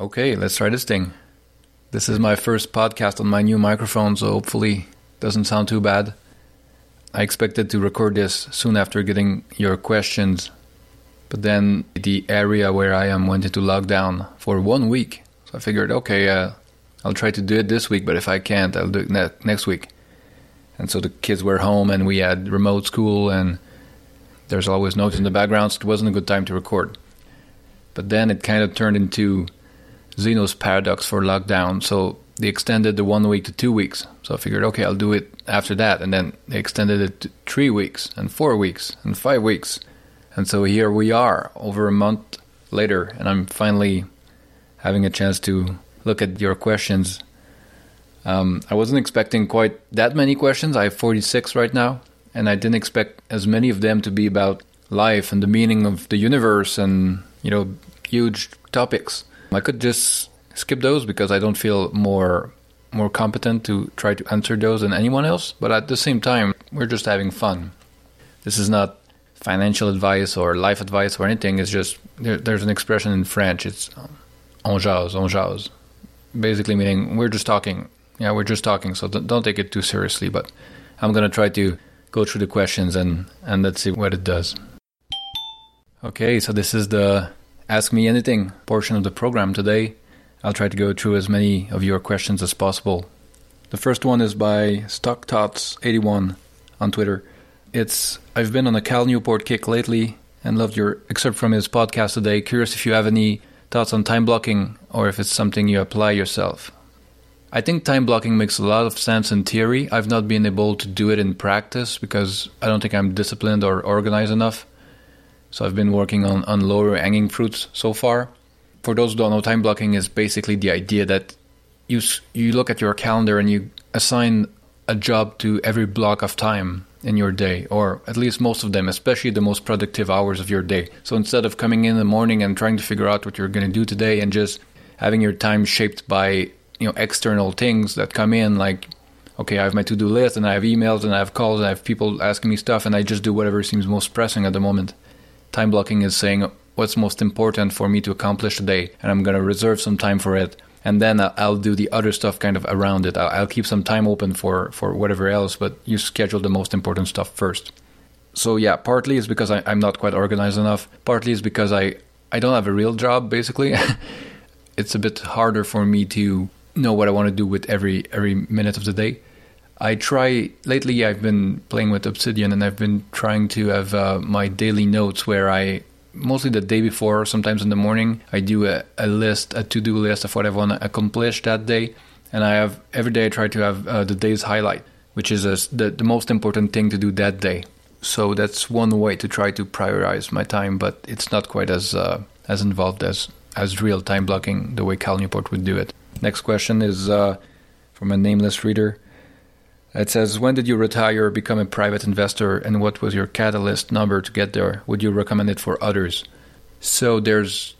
Okay, let's try this thing. This is my first podcast on my new microphone, so hopefully it doesn't sound too bad. I expected to record this soon after getting your questions, but then the area where I am went into lockdown for one week. So I figured, okay, uh, I'll try to do it this week, but if I can't, I'll do it ne- next week. And so the kids were home and we had remote school, and there's always notes in the background, so it wasn't a good time to record. But then it kind of turned into Zeno's paradox for lockdown. So they extended the one week to two weeks. So I figured, okay, I'll do it after that. And then they extended it to three weeks and four weeks and five weeks. And so here we are over a month later, and I'm finally having a chance to look at your questions. Um, I wasn't expecting quite that many questions. I have 46 right now, and I didn't expect as many of them to be about life and the meaning of the universe and, you know, huge topics. I could just skip those because I don't feel more more competent to try to answer those than anyone else. But at the same time, we're just having fun. This is not financial advice or life advice or anything. It's just there, there's an expression in French. It's on jase, on jase, basically meaning we're just talking. Yeah, we're just talking. So don't take it too seriously. But I'm gonna try to go through the questions and and let's see what it does. Okay, so this is the Ask Me Anything portion of the program today. I'll try to go through as many of your questions as possible. The first one is by StockTots81 on Twitter. It's I've been on a Cal Newport kick lately and loved your excerpt from his podcast today. Curious if you have any thoughts on time blocking or if it's something you apply yourself. I think time blocking makes a lot of sense in theory. I've not been able to do it in practice because I don't think I'm disciplined or organized enough. So I've been working on, on lower hanging fruits so far. For those who don't know, time blocking is basically the idea that you you look at your calendar and you assign a job to every block of time in your day, or at least most of them, especially the most productive hours of your day. So instead of coming in the morning and trying to figure out what you're going to do today and just having your time shaped by you know external things that come in, like okay, I have my to-do list and I have emails and I have calls and I have people asking me stuff, and I just do whatever seems most pressing at the moment. Time blocking is saying what's most important for me to accomplish today, and I'm going to reserve some time for it. And then I'll do the other stuff kind of around it. I'll keep some time open for, for whatever else, but you schedule the most important stuff first. So, yeah, partly is because I, I'm not quite organized enough. Partly is because I, I don't have a real job, basically. it's a bit harder for me to know what I want to do with every every minute of the day. I try lately. I've been playing with Obsidian, and I've been trying to have uh, my daily notes where I mostly the day before, sometimes in the morning, I do a, a list, a to do list of what I want to accomplish that day, and I have every day I try to have uh, the day's highlight, which is a, the the most important thing to do that day. So that's one way to try to prioritize my time, but it's not quite as uh, as involved as as real time blocking the way Cal Newport would do it. Next question is uh, from a nameless reader. It says, When did you retire or become a private investor, and what was your catalyst number to get there? Would you recommend it for others? So there's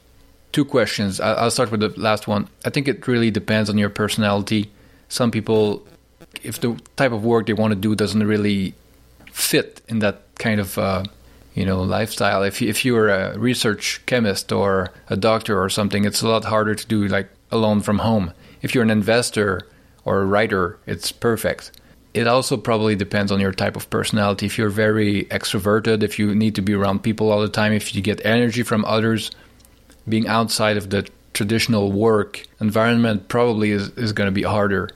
two questions. I'll start with the last one. I think it really depends on your personality. Some people, if the type of work they want to do doesn't really fit in that kind of uh, you know lifestyle, if if you're a research chemist or a doctor or something, it's a lot harder to do like alone from home. If you're an investor or a writer, it's perfect it also probably depends on your type of personality. If you're very extroverted, if you need to be around people all the time, if you get energy from others, being outside of the traditional work environment probably is, is going to be harder.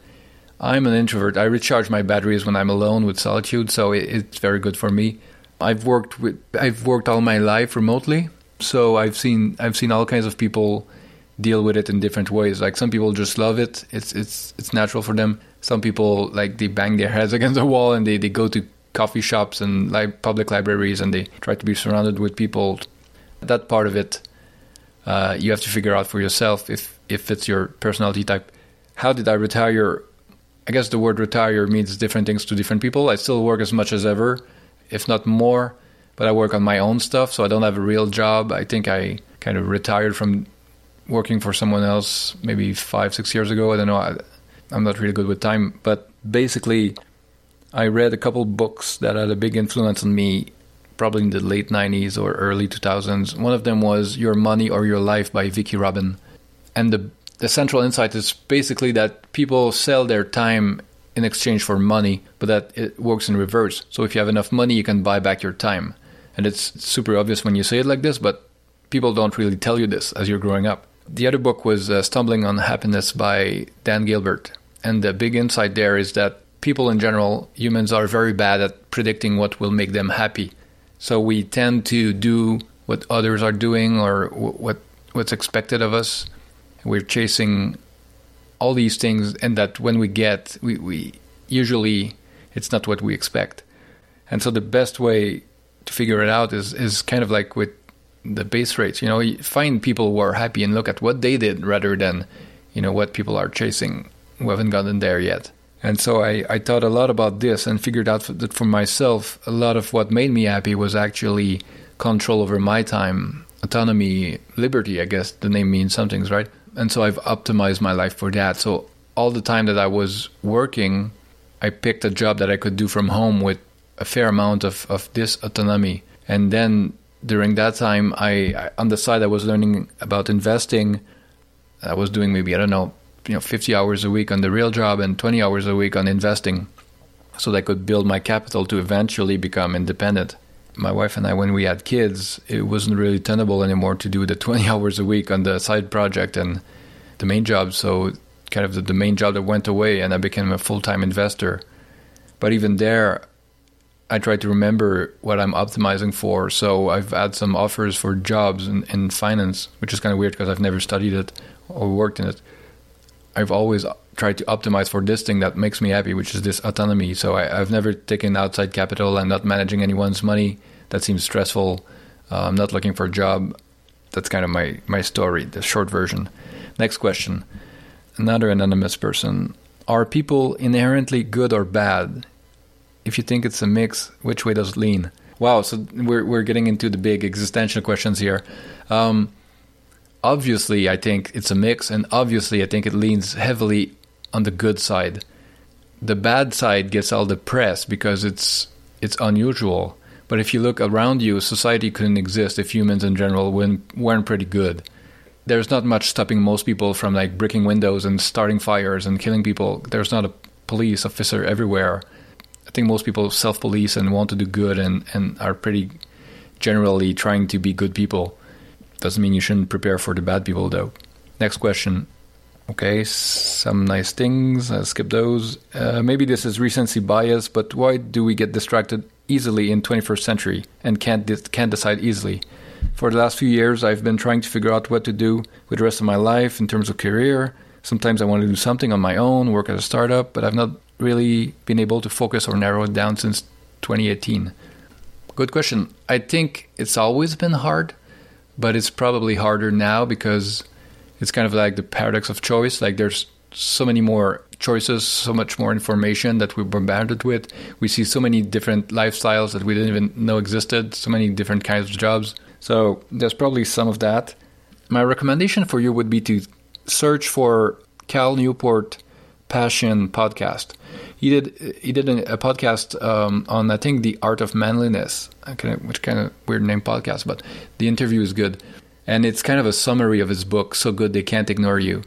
I'm an introvert. I recharge my batteries when I'm alone with solitude, so it, it's very good for me. I've worked with I've worked all my life remotely, so I've seen I've seen all kinds of people deal with it in different ways. Like some people just love it; it's it's it's natural for them some people like they bang their heads against the wall and they, they go to coffee shops and like public libraries and they try to be surrounded with people. That part of it, uh, you have to figure out for yourself if if it's your personality type. How did I retire? I guess the word retire means different things to different people. I still work as much as ever, if not more, but I work on my own stuff, so I don't have a real job. I think I kind of retired from working for someone else maybe five, six years ago. I don't know. I'm not really good with time, but basically, I read a couple books that had a big influence on me, probably in the late 90s or early 2000s. One of them was Your Money or Your Life by Vicki Robin. And the the central insight is basically that people sell their time in exchange for money, but that it works in reverse. So if you have enough money, you can buy back your time. And it's super obvious when you say it like this, but people don't really tell you this as you're growing up. The other book was uh, Stumbling on Happiness by Dan Gilbert. And the big insight there is that people in general, humans, are very bad at predicting what will make them happy. So we tend to do what others are doing or what what's expected of us. We're chasing all these things, and that when we get, we, we usually it's not what we expect. And so the best way to figure it out is is kind of like with the base rates. You know, find people who are happy and look at what they did rather than you know what people are chasing who haven't gotten there yet. And so I, I thought a lot about this and figured out that for myself, a lot of what made me happy was actually control over my time, autonomy, liberty, I guess the name means some things, right? And so I've optimized my life for that. So all the time that I was working, I picked a job that I could do from home with a fair amount of, of this autonomy. And then during that time, I, I on the side I was learning about investing. I was doing maybe I don't know you know 50 hours a week on the real job and 20 hours a week on investing so that I could build my capital to eventually become independent. My wife and I, when we had kids, it wasn't really tenable anymore to do the 20 hours a week on the side project and the main job. So, kind of the, the main job that went away, and I became a full time investor. But even there, I try to remember what I'm optimizing for. So, I've had some offers for jobs in, in finance, which is kind of weird because I've never studied it or worked in it I've always tried to optimize for this thing that makes me happy, which is this autonomy. So I, have never taken outside capital. I'm not managing anyone's money. That seems stressful. Uh, I'm not looking for a job. That's kind of my, my story, the short version. Next question. Another anonymous person. Are people inherently good or bad? If you think it's a mix, which way does it lean? Wow, so we're, we're getting into the big existential questions here. Um, obviously, I think it's a mix, and obviously, I think it leans heavily on the good side. The bad side gets all the press because it's it's unusual. But if you look around you, society couldn't exist if humans in general weren't pretty good. There's not much stopping most people from like breaking windows and starting fires and killing people. There's not a police officer everywhere. I think most people self police and want to do good and, and are pretty generally trying to be good people. Doesn't mean you shouldn't prepare for the bad people, though. Next question. Okay, some nice things. I'll skip those. Uh, maybe this is recency bias, but why do we get distracted easily in 21st century and can't de- can't decide easily? For the last few years, I've been trying to figure out what to do with the rest of my life in terms of career. Sometimes I want to do something on my own, work at a startup, but I've not really been able to focus or narrow it down since 2018. Good question. I think it's always been hard but it's probably harder now because it's kind of like the paradox of choice. Like there's so many more choices, so much more information that we're bombarded with. We see so many different lifestyles that we didn't even know existed, so many different kinds of jobs. So there's probably some of that. My recommendation for you would be to search for Cal Newport Passion podcast. He did he did a, podcast um, on I think the art of manliness, which kind of weird name podcast, but the interview is good, and it's kind of a summary of his book. So good they can't ignore you.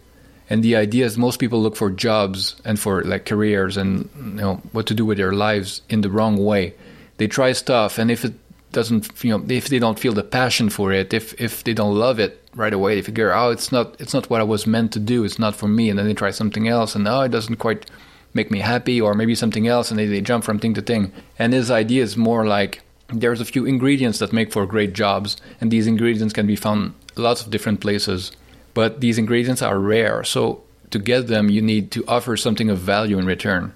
And the idea is most people look for jobs and for like careers and you know what to do with their lives in the wrong way. They try stuff, and if it doesn't you know if they don't feel the passion for it if if they don't love it right away they figure oh it's not it's not what i was meant to do it's not for me and then they try something else and oh it doesn't quite make me happy or maybe something else and they, they jump from thing to thing. And his idea is more like there's a few ingredients that make for great jobs and these ingredients can be found lots of different places but these ingredients are rare. So to get them you need to offer something of value in return.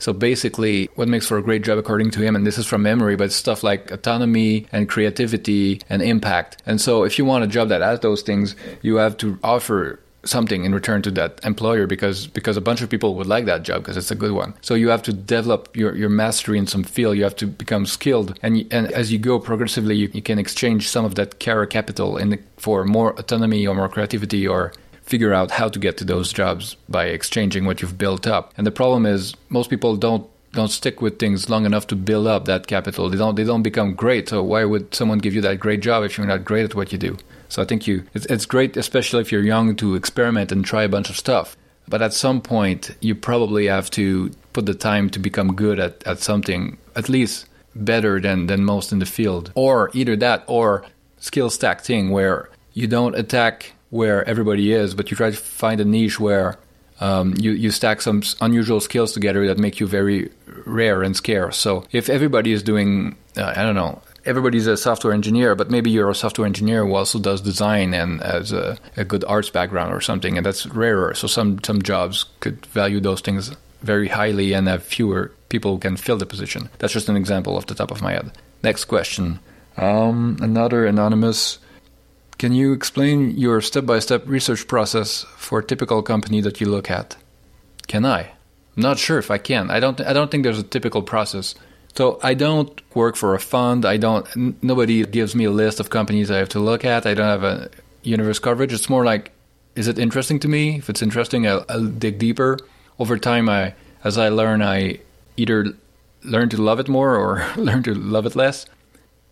So basically, what makes for a great job, according to him, and this is from memory, but stuff like autonomy and creativity and impact. And so, if you want a job that has those things, you have to offer something in return to that employer because because a bunch of people would like that job because it's a good one. So you have to develop your, your mastery in some field. You have to become skilled, and and as you go progressively, you, you can exchange some of that career capital in for more autonomy or more creativity or figure out how to get to those jobs by exchanging what you've built up. And the problem is most people don't don't stick with things long enough to build up that capital. They don't they don't become great. So why would someone give you that great job if you're not great at what you do? So I think you it's, it's great, especially if you're young, to experiment and try a bunch of stuff. But at some point, you probably have to put the time to become good at, at something, at least better than, than most in the field. Or either that or skill stack thing where you don't attack where everybody is, but you try to find a niche where um, you, you stack some unusual skills together that make you very rare and scarce. So if everybody is doing, uh, I don't know, everybody's a software engineer, but maybe you're a software engineer who also does design and has a, a good arts background or something, and that's rarer. So some some jobs could value those things very highly and have fewer people who can fill the position. That's just an example off the top of my head. Next question. Um, another anonymous. Can you explain your step by step research process for a typical company that you look at? Can I? Not sure if I can. I don't. I don't think there's a typical process. So I don't work for a fund. I don't. N- nobody gives me a list of companies I have to look at. I don't have a universe coverage. It's more like, is it interesting to me? If it's interesting, I'll, I'll dig deeper. Over time, I as I learn, I either learn to love it more or learn to love it less.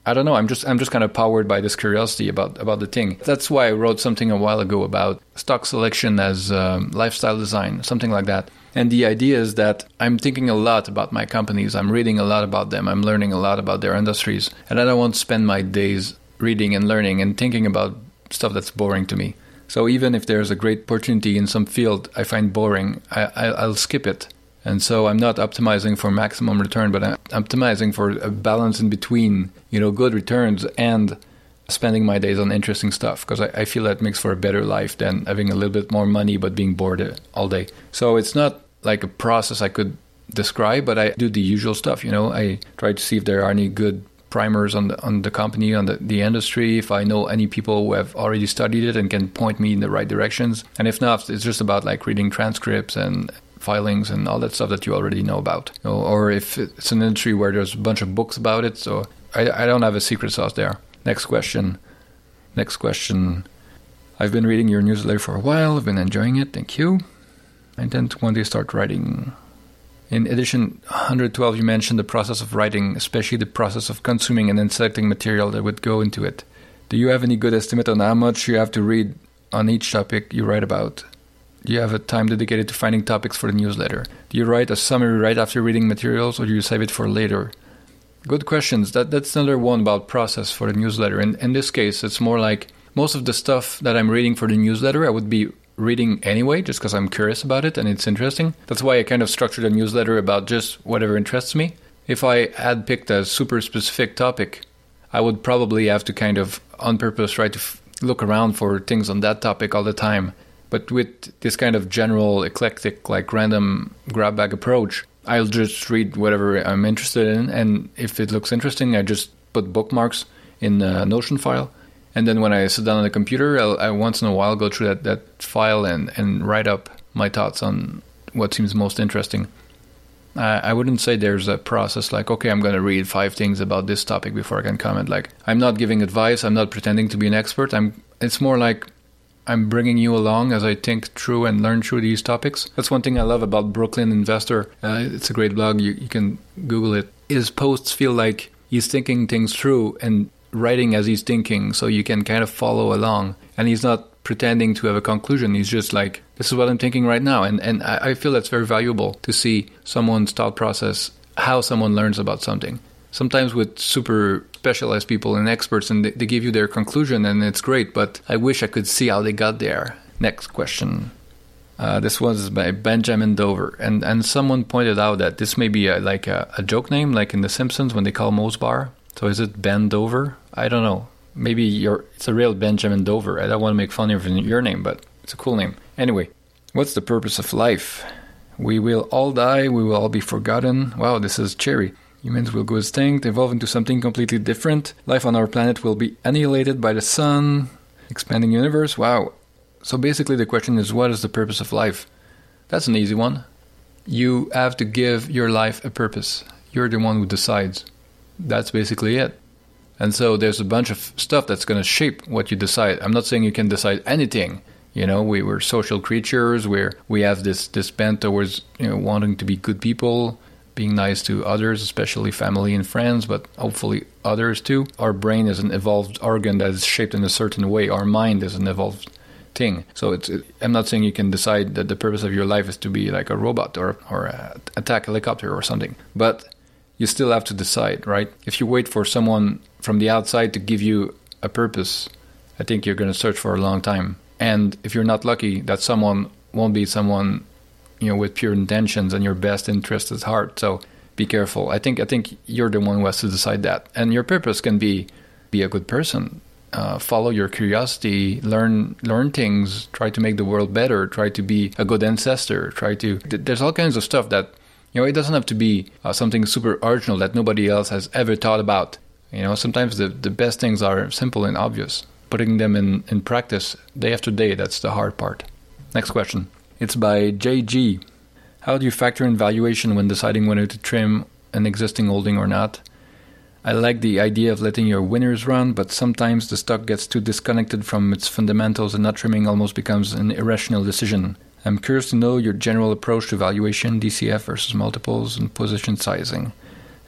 I don't know. I'm just I'm just kind of powered by this curiosity about about the thing. That's why I wrote something a while ago about stock selection as um, lifestyle design, something like that. And the idea is that I'm thinking a lot about my companies. I'm reading a lot about them. I'm learning a lot about their industries. And I don't want to spend my days reading and learning and thinking about stuff that's boring to me. So even if there's a great opportunity in some field I find boring, I, will skip it. And so I'm not optimizing for maximum return, but I'm optimizing for a balance in between, you know, good returns and spending my days on interesting stuff because I, I, feel that makes for a better life than having a little bit more money but being bored uh, all day. So it's not like a process I could describe, but I do the usual stuff. You know, I try to see if there are any good primers on the on the company, on the, the industry, if I know any people who have already studied it and can point me in the right directions. And if not, it's just about like reading transcripts and filings and all that stuff that you already know about. You know, or if it's an industry where there's a bunch of books about it, so I, I don't have a secret sauce there. Next question. Next question. I've been reading your newsletter for a while. I've been enjoying it. Thank you. I intend to one day start writing. In edition 112, you mentioned the process of writing, especially the process of consuming and then selecting material that would go into it. Do you have any good estimate on how much you have to read on each topic you write about? Do you have a time dedicated to finding topics for the newsletter? Do you write a summary right after reading materials, or do you save it for later? Good questions. That that's another one about process for the newsletter. In in this case, it's more like most of the stuff that I'm reading for the newsletter, I would be reading anyway, just because I'm curious about it and it's interesting. That's why I kind of structured a newsletter about just whatever interests me. If I had picked a super specific topic, I would probably have to kind of on purpose try to f- look around for things on that topic all the time. But with this kind of general, eclectic, like random grab bag approach, I'll just read whatever I'm interested in. And if it looks interesting, I just put bookmarks in the Notion file and then when I sit down on the computer, I'll, I once in a while go through that, that file and, and write up my thoughts on what seems most interesting. Uh, I wouldn't say there's a process like, okay, I'm going to read five things about this topic before I can comment. Like, I'm not giving advice. I'm not pretending to be an expert. I'm. It's more like I'm bringing you along as I think through and learn through these topics. That's one thing I love about Brooklyn Investor. Uh, it's a great blog. You, you can Google it. His posts feel like he's thinking things through and writing as he's thinking, so you can kind of follow along. And he's not pretending to have a conclusion. He's just like, this is what I'm thinking right now. And, and I, feel that's very valuable to see someone's thought process, how someone learns about something. Sometimes with super specialized people and experts, and they, they give you their conclusion, and it's great, but I wish I could see how they got there. Next question. Uh, this was by Benjamin Dover, and, and someone pointed out that this may be a, like a, a joke name, like in The Simpsons when they call Moe's Bar. So is it Ben Dover? I don't know. Maybe you're, it's a real Benjamin Dover. I don't want to make fun of your name, but it's a cool name. Anyway, what's the purpose of life? We will all die, we will all be forgotten. Wow, this is cherry. Humans will go extinct, evolve into something completely different. Life on our planet will be annihilated by the sun. Expanding universe? Wow. So basically, the question is what is the purpose of life? That's an easy one. You have to give your life a purpose. You're the one who decides that's basically it. And so there's a bunch of stuff that's going to shape what you decide. I'm not saying you can decide anything. You know, we were social creatures where we have this this bent towards you know wanting to be good people. being nice to others, especially family and friends, but hopefully others too. Our brain is an evolved organ that is shaped in a certain way. Our mind is an evolved thing. So it's. It, I'm not saying you can decide that the purpose of your life is to be like a robot or or uh, attack a helicopter or something, but you still have to decide, right? If you wait for someone from the outside to give you a purpose, I think you're going to search for a long time. And if you're not lucky, that someone won't be someone, you know, with pure intentions and your best interest at heart. So be careful. I think I think you're the one who has to decide that. And your purpose can be be a good person, uh, follow your curiosity, learn learn things, try to make the world better, try to be a good ancestor, try to. There's all kinds of stuff that you know. It doesn't have to be uh, something super original that nobody else has ever thought about. You know, sometimes the the best things are simple and obvious. Putting them in in practice day after day, that's the hard part. Next question. It's by JG. How do you factor in valuation when deciding whether to trim an existing holding or not? I like the idea of letting your winners run, but sometimes the stock gets too disconnected from its fundamentals and not trimming almost becomes an irrational decision. I'm curious to know your general approach to valuation, DCF versus multiples, and position sizing.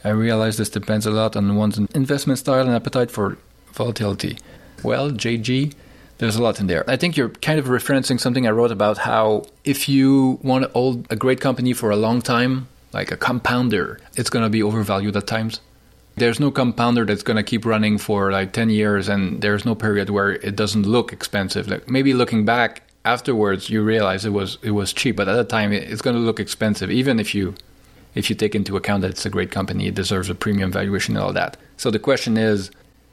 I realize this depends a lot on one's investment style and appetite for volatility. Well, JG, there's a lot in there. I think you're kind of referencing something I wrote about how if you want to hold a great company for a long time, like a compounder, it's going to be overvalued at times there's no compounder that's going to keep running for like 10 years and there's no period where it doesn't look expensive like maybe looking back afterwards you realize it was it was cheap but at the time it's going to look expensive even if you if you take into account that it's a great company it deserves a premium valuation and all that so the question is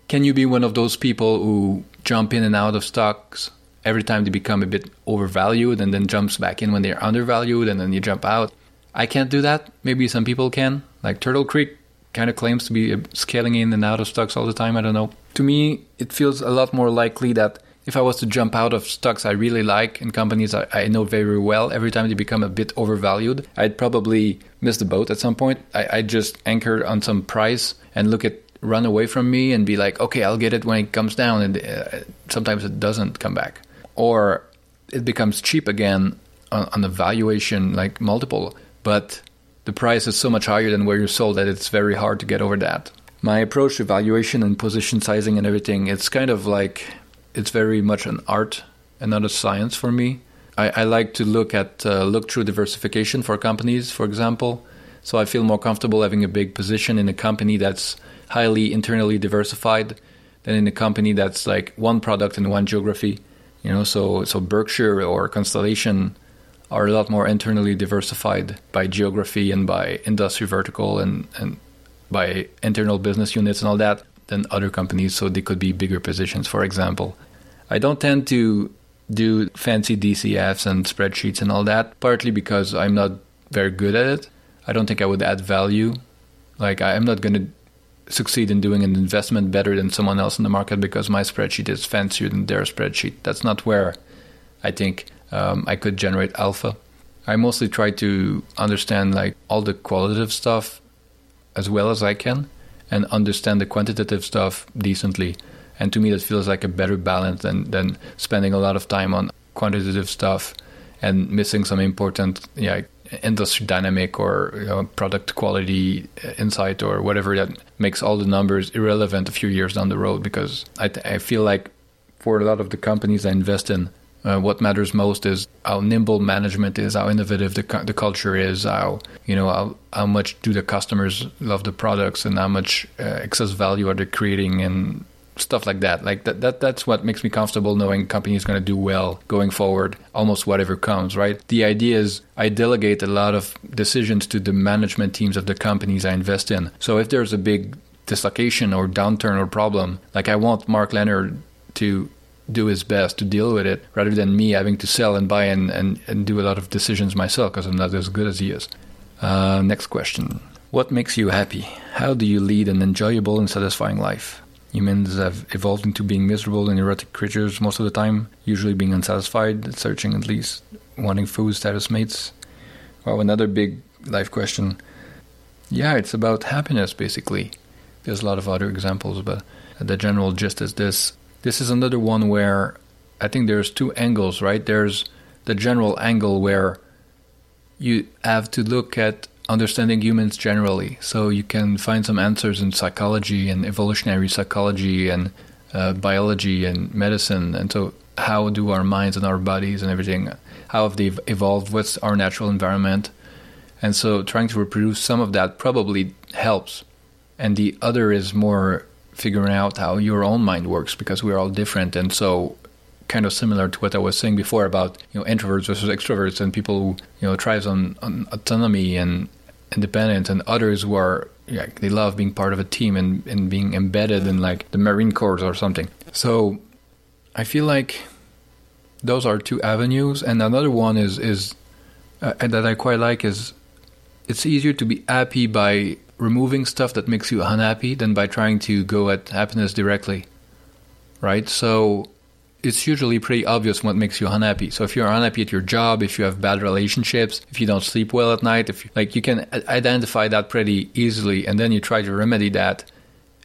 can you be one of those people who jump in and out of stocks every time they become a bit overvalued and then jumps back in when they're undervalued and then you jump out i can't do that maybe some people can like turtle creek kind of claims to be scaling in and out of stocks all the time. I don't know. To me, it feels a lot more likely that if I was to jump out of stocks I really like and companies I, I know very well, every time they become a bit overvalued, I'd probably miss the boat at some point. I, I'd just anchor on some price and look at run away from me and be like, okay, I'll get it when it comes down. And uh, sometimes it doesn't come back. Or it becomes cheap again on, on the valuation, like multiple. But the price is so much higher than where you sold that it's very hard to get over that. My approach to valuation and position sizing and everything, it's kind of like it's very much an art and not a science for me. I, I like to look at uh, look through diversification for companies, for example. So I feel more comfortable having a big position in a company that's highly internally diversified than in a company that's like one product in one geography. You know, so so Berkshire or Constellation are a lot more internally diversified by geography and by industry vertical and, and by internal business units and all that than other companies, so they could be bigger positions, for example. I don't tend to do fancy DCFs and spreadsheets and all that, partly because I'm not very good at it. I don't think I would add value. Like, I'm not going to succeed in doing an investment better than someone else in the market because my spreadsheet is fancier than their spreadsheet. That's not where I think um, I could generate alpha. I mostly try to understand like all the qualitative stuff as well as I can and understand the quantitative stuff decently. And to me, that feels like a better balance than, than spending a lot of time on quantitative stuff and missing some important yeah, industry dynamic or you know, product quality insight or whatever that makes all the numbers irrelevant a few years down the road. Because I, th- I feel like for a lot of the companies I invest in, uh, what matters most is how nimble management is, how innovative the, the culture is, how you know how, how much do the customers love the products, and how much uh, excess value are they creating, and stuff like that. Like that, that that's what makes me comfortable knowing company is going to do well going forward, almost whatever comes. Right. The idea is I delegate a lot of decisions to the management teams of the companies I invest in. So if there's a big dislocation or downturn or problem, like I want Mark Leonard to do his best to deal with it rather than me having to sell and buy and, and, and do a lot of decisions myself because I'm not as good as he is. Uh, next question. What makes you happy? How do you lead an enjoyable and satisfying life? Humans have evolved into being miserable and erotic creatures most of the time, usually being unsatisfied, searching at least, wanting food, status mates. Well, another big life question. Yeah, it's about happiness, basically. There's a lot of other examples, but the general gist is this this is another one where I think there's two angles, right? There's the general angle where you have to look at understanding humans generally. So you can find some answers in psychology and evolutionary psychology and uh, biology and medicine. And so, how do our minds and our bodies and everything, how have they evolved? What's our natural environment? And so, trying to reproduce some of that probably helps. And the other is more figuring out how your own mind works because we're all different. And so, kind of similar to what I was saying before about you know introverts versus extroverts and people who you know thrives on, on autonomy and independence and others who are yeah, they love being part of a team and, and being embedded in like the Marine Corps or something. So I feel like those are two avenues, and another one is is uh, that I quite like is it's easier to be happy by removing stuff that makes you unhappy than by trying to go at happiness directly, right? So it's usually pretty obvious what makes you unhappy. So if you're unhappy at your job, if you have bad relationships, if you don't sleep well at night, if you, like you can identify that pretty easily, and then you try to remedy that,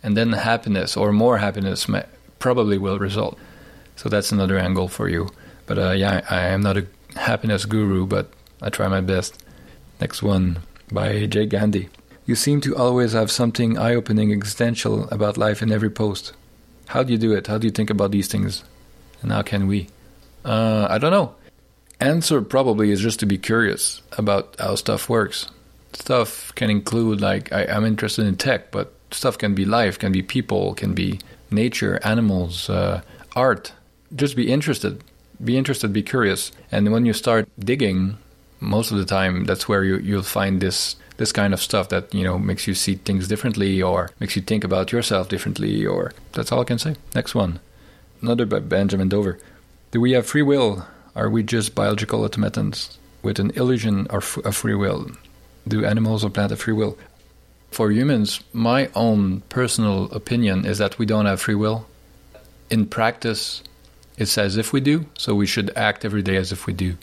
and then happiness or more happiness may, probably will result. So that's another angle for you. But uh, yeah, I, I am not a happiness guru, but I try my best. Next one by Jay Gandhi. You seem to always have something eye opening existential about life in every post. How do you do it? How do you think about these things? And how can we? Uh, I don't know. Answer probably is just to be curious about how stuff works. Stuff can include like I, am interested in tech, but stuff can be life, can be people, can be nature, animals, uh, art. Just be interested. Be interested. Be curious. And when you start digging, most of the time, that's where you you'll find this this kind of stuff that you know makes you see things differently or makes you think about yourself differently. Or that's all I can say. Next one. Another by Benjamin Dover. Do we have free will? Are we just biological automatons with an illusion of free will? Do animals or plants have free will? For humans, my own personal opinion is that we don't have free will. In practice, it's as if we do, so we should act every day as if we do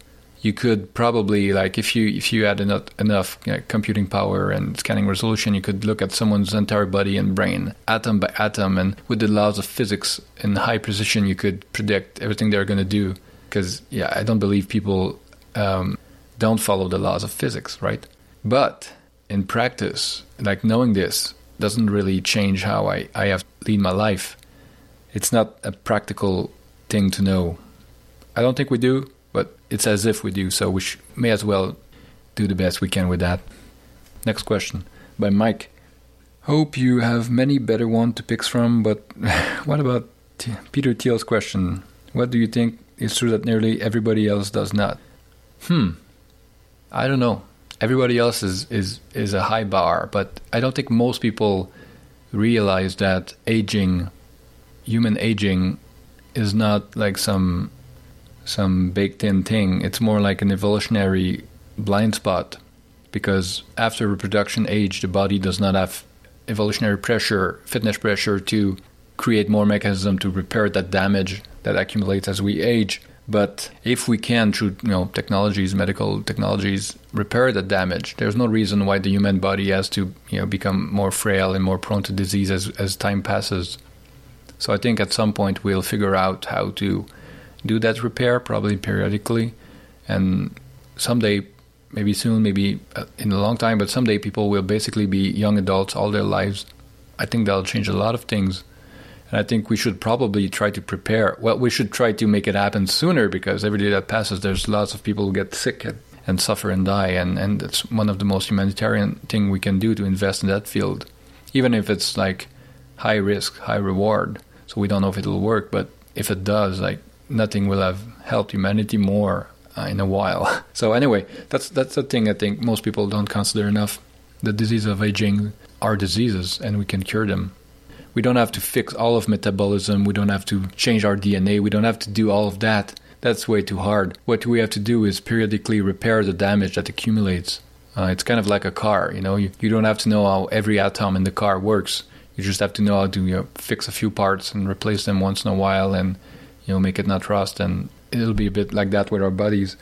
you could probably like if you if you had enough, enough you know, computing power and scanning resolution you could look at someone's entire body and brain atom by atom. And with the laws of physics in high precision you could predict everything they're going to do. Because yeah i don't believe people um, don't follow the laws of physics right? But in practice like knowing this doesn't really change how i, I have lead my life. It's not a practical thing to know. I don't think we do it's as if we do, so we sh- may as well do the best we can with that. Next question by Mike. Hope you have many better ones to pick from, but what about T- Peter Thiel's question? What do you think is true that nearly everybody else does not? Hmm. I don't know. Everybody else is, is, is a high bar, but I don't think most people realize that aging, human aging, is not like some some baked in thing. It's more like an evolutionary blind spot because after reproduction age, the body does not have evolutionary pressure, fitness pressure to create more mechanism to repair that damage that accumulates as we age. But if we can, through you know technologies, medical technologies, repair that damage, there's no reason why the human body has to you know become more frail and more prone to disease as as time passes. So I think at some point we'll figure out how to do that repair, probably periodically. And someday, maybe soon, maybe uh, in a long time, but someday people will basically be young adults all their lives. I think that'll change a lot of things. And I think we should probably try to prepare. Well, we should try to make it happen sooner because every day that passes, there's lots of people who get sick and suffer and die. And, and it's one of the most humanitarian thing we can do to invest in that field, even if it's like high risk, high reward. So we don't know if it'll work, but if it does, like nothing will have helped humanity more uh, in a while. So anyway, that's that's the thing I think most people don't consider enough. The disease of aging are diseases, and we can cure them. We don't have to fix all of metabolism. We don't have to change our DNA. We don't have to do all of that. That's way too hard. What we have to do is periodically repair the damage that accumulates. Uh, it's kind of like a car, you know. You, you don't have to know how every atom in the car works. You just have to know how to you know, fix a few parts and replace them once in a while and you know, make it not rust. And it'll be a bit like that with our bodies.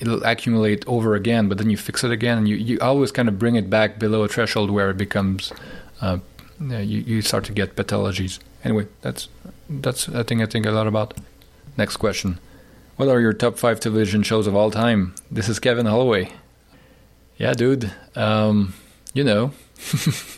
It'll accumulate over again, but then you fix it again, and you, you always kind of bring it back below a threshold where it becomes, uh, you, you start to get pathologies. Anyway, that's that's a thing I think a lot about. Next question. What are your top five television shows of all time? This is Kevin Holloway. Yeah, dude. Um, you know,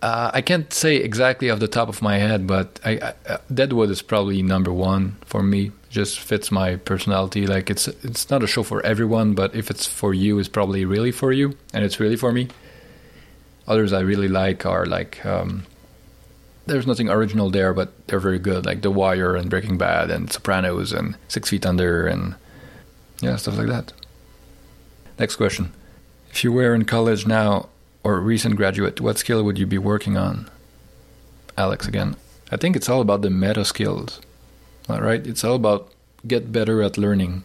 uh, I can't say exactly off the top of my head, but I, I, uh, Deadwood is probably number one for me. Just fits my personality. Like it's it's not a show for everyone, but if it's for you, it's probably really for you, and it's really for me. Others I really like are like um, there's nothing original there, but they're very good, like The Wire and Breaking Bad and Sopranos and Six Feet Under and yeah, stuff like that. Next question: If you were in college now or recent graduate, what skill would you be working on? Alex again. I think it's all about the meta skills. All right, it's all about get better at learning.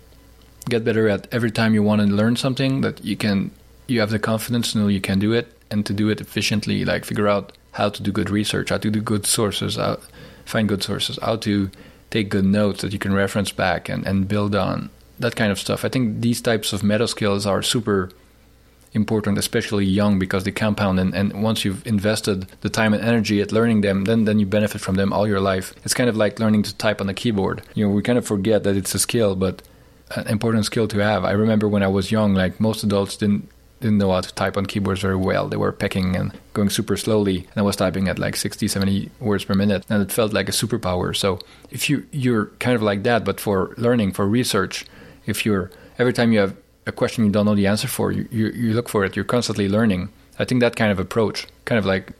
Get better at every time you want to learn something that you can you have the confidence to know you can do it and to do it efficiently, like figure out how to do good research, how to do good sources, how, find good sources, how to take good notes that you can reference back and, and build on, that kind of stuff. I think these types of meta skills are super important, especially young, because they compound. And, and once you've invested the time and energy at learning them, then, then you benefit from them all your life. It's kind of like learning to type on a keyboard. You know, we kind of forget that it's a skill, but an important skill to have. I remember when I was young, like most adults didn't didn't know how to type on keyboards very well. They were pecking and going super slowly, and I was typing at like 60, 70 words per minute, and it felt like a superpower. So if you you're kind of like that, but for learning, for research, if you're every time you have a question you don't know the answer for, you, you, you look for it. You're constantly learning. I think that kind of approach, kind of like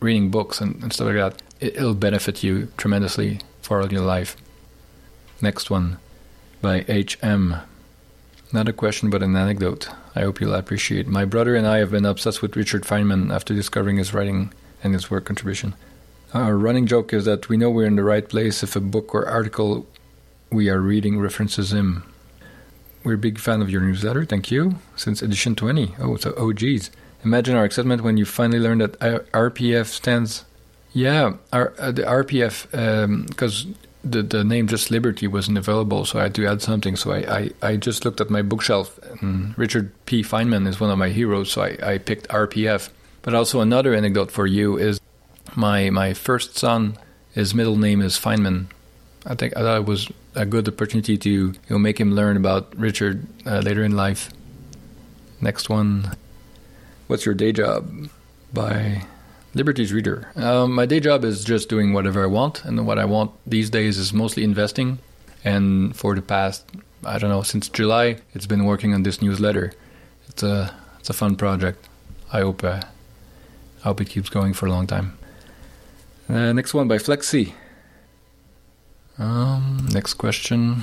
reading books and, and stuff like that, it, it'll benefit you tremendously for all your life. Next one by H.M. Not a question, but an anecdote. I hope you'll appreciate. My brother and I have been obsessed with Richard Feynman after discovering his writing and his work contribution. Our running joke is that we know we're in the right place if a book or article we are reading references him. We're a big fan of your newsletter, thank you, since edition 20. Oh, so, oh geez. Imagine our excitement when you finally learned that RPF stands. Yeah, uh, the RPF, because um, the the name just Liberty wasn't available, so I had to add something. So I, I, I just looked at my bookshelf. Richard P. Feynman is one of my heroes, so I, I picked RPF. But also another anecdote for you is my my first son. His middle name is Feynman. I think I thought it was a good opportunity to you know make him learn about Richard uh, later in life. Next one. What's your day job? By Liberty's Reader. Um, my day job is just doing whatever I want, and what I want these days is mostly investing. And for the past, I don't know, since July, it's been working on this newsletter. It's a it's a fun project. I hope uh, I hope it keeps going for a long time. Uh, next one by Flexi. Um, next question.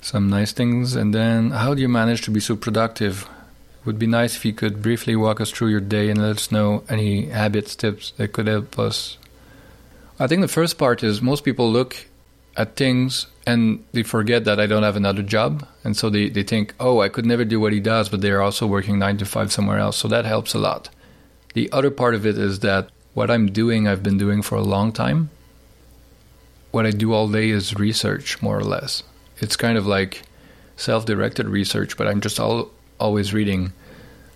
Some nice things, and then how do you manage to be so productive It would be nice if you could briefly walk us through your day and let us know any habits, tips that could help us. I think the first part is most people look at things and they forget that I don't have another job. And so they, they think, oh, I could never do what he does, but they're also working nine to five somewhere else. So that helps a lot. The other part of it is that what I'm doing, I've been doing for a long time. What I do all day is research, more or less. It's kind of like self directed research, but I'm just all always reading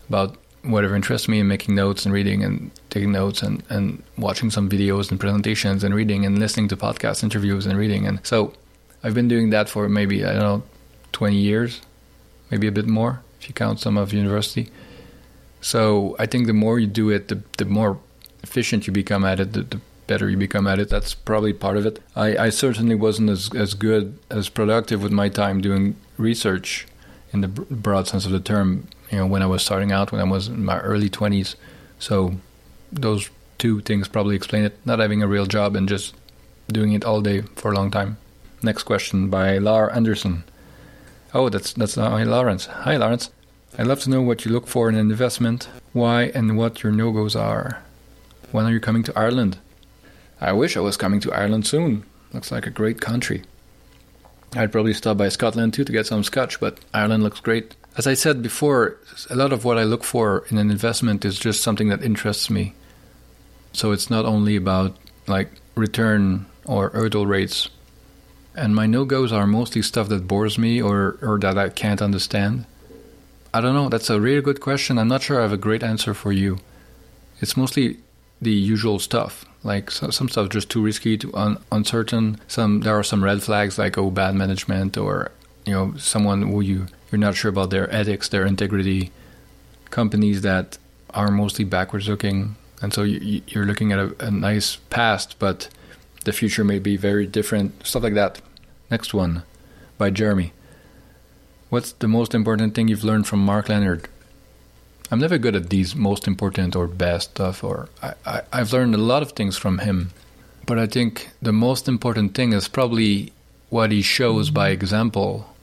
about whatever interests me and making notes and reading and taking notes and, and watching some videos and presentations and reading and listening to podcast interviews and reading. And so I've been doing that for maybe, I don't know, 20 years, maybe a bit more if you count some of university. So I think the more you do it, the, the more efficient you become at it, the, the better you become at it. That's probably part of it. I, I certainly wasn't as, as good, as productive with my time doing research in the broad sense of the term. You know, when I was starting out, when I was in my early twenties. So those two things probably explain it. Not having a real job and just doing it all day for a long time. Next question by Lar Anderson. Oh, that's that's uh, Lawrence. Hi, Lawrence. I'd love to know what you look for in an investment, why, and what your no goes are. When are you coming to Ireland? I wish I was coming to Ireland soon. Looks like a great country. I'd probably stop by Scotland too to get some scotch, but Ireland looks great. As I said before, a lot of what I look for in an investment is just something that interests me. So it's not only about like return or hurdle rates. And my no goes are mostly stuff that bores me or, or that I can't understand. I don't know, that's a really good question. I'm not sure I have a great answer for you. It's mostly the usual stuff like so, some stuff just too risky, too un, uncertain. Some there are some red flags like oh bad management or you know someone who you you're not sure about their ethics, their integrity, companies that are mostly backwards looking, and so you, you're looking at a, a nice past, but the future may be very different. Stuff like that. Next one, by Jeremy. What's the most important thing you've learned from Mark Leonard? I'm never good at these most important or best stuff, or I, I, I've learned a lot of things from him. But I think the most important thing is probably what he shows by example,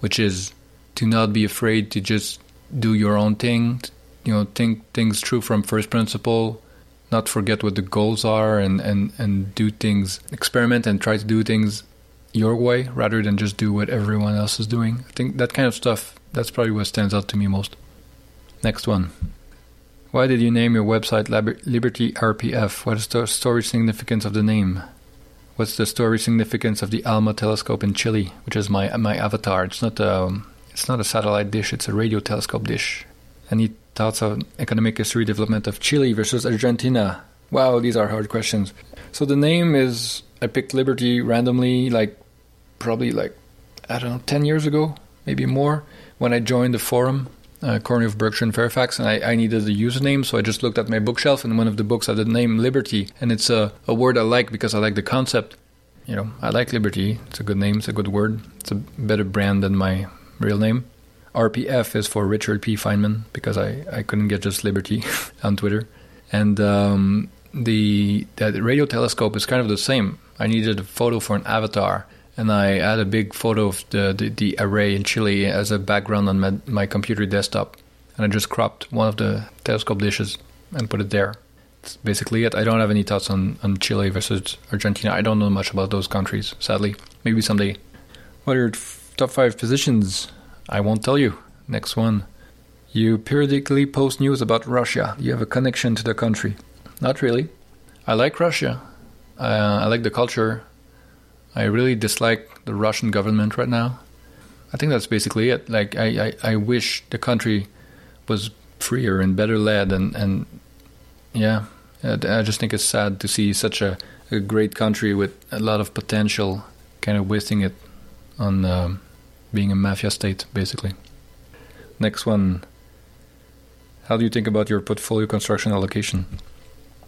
which is to not be afraid to just do your own thing, you know, think things through from first principle, not forget what the goals are and, and, and do things, experiment and try to do things your way rather than just do what everyone else is doing. I think that kind of stuff, that's probably what stands out to me most. Next one. Why did you name your website Liberty RPF? What is the story significance of the name? What's the story significance of the ALMA telescope in Chile, which is my my avatar? It's not a it's not a satellite dish; it's a radio telescope dish. Any thoughts on economic history development of Chile versus Argentina? Wow, these are hard questions. So the name is I picked Liberty randomly, like probably like I don't know, ten years ago, maybe more, when I joined the forum uh, of Berkshire and Fairfax, and I, I, needed a username, so I just looked at my bookshelf, and one of the books had the name Liberty, and it's a, a word I like because I like the concept. You know, I like Liberty. It's a good name. It's a good word. It's a better brand than my real name. RPF is for Richard P. Feynman because I, I couldn't get just Liberty on Twitter. And um, the, the radio telescope is kind of the same. I needed a photo for an avatar and I had a big photo of the, the, the, array in Chile as a background on my, my computer desktop. And I just cropped one of the telescope dishes and put it there. That's basically it. I don't have any thoughts on, on Chile versus Argentina. I don't know much about those countries, sadly. Maybe someday. What are your top five positions? I won't tell you. Next one. You periodically post news about Russia. You have a connection to the country. Not really. I like Russia. Uh, I like the culture. I really dislike the Russian government right now. I think that's basically it. Like I, I, I wish the country was freer and better led and, and yeah, I just think it's sad to see such a, a great country with a lot of potential kind of wasting it on um, being a mafia state, basically. Next one. How do you think about your portfolio construction allocation?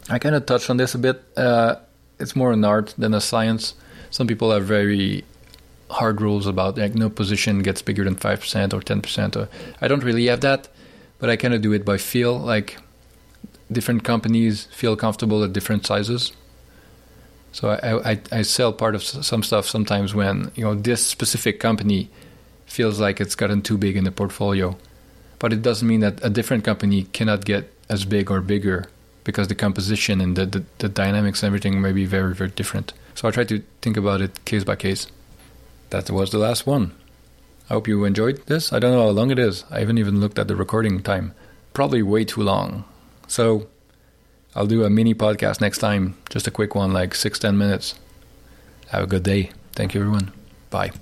I kind of touched on this a bit. Uh, it's more an art than a science some people have very hard rules about like no position gets bigger than 5% or 10% or i don't really have that but i kind of do it by feel like different companies feel comfortable at different sizes. So I, I, I sell part of some stuff sometimes when you know this specific company feels like it's gotten too big in the portfolio but it doesn't mean that a different company cannot get as big or bigger because the composition and the, the, the dynamics and everything may be very very different so I try to think about it case by case. That was the last one. I hope you enjoyed this. I don't know how long it is. I haven't even looked at the recording time. Probably way too long. So I'll do a mini podcast next time. Just a quick one, like six, ten minutes. Have a good day. Thank you, everyone. Bye.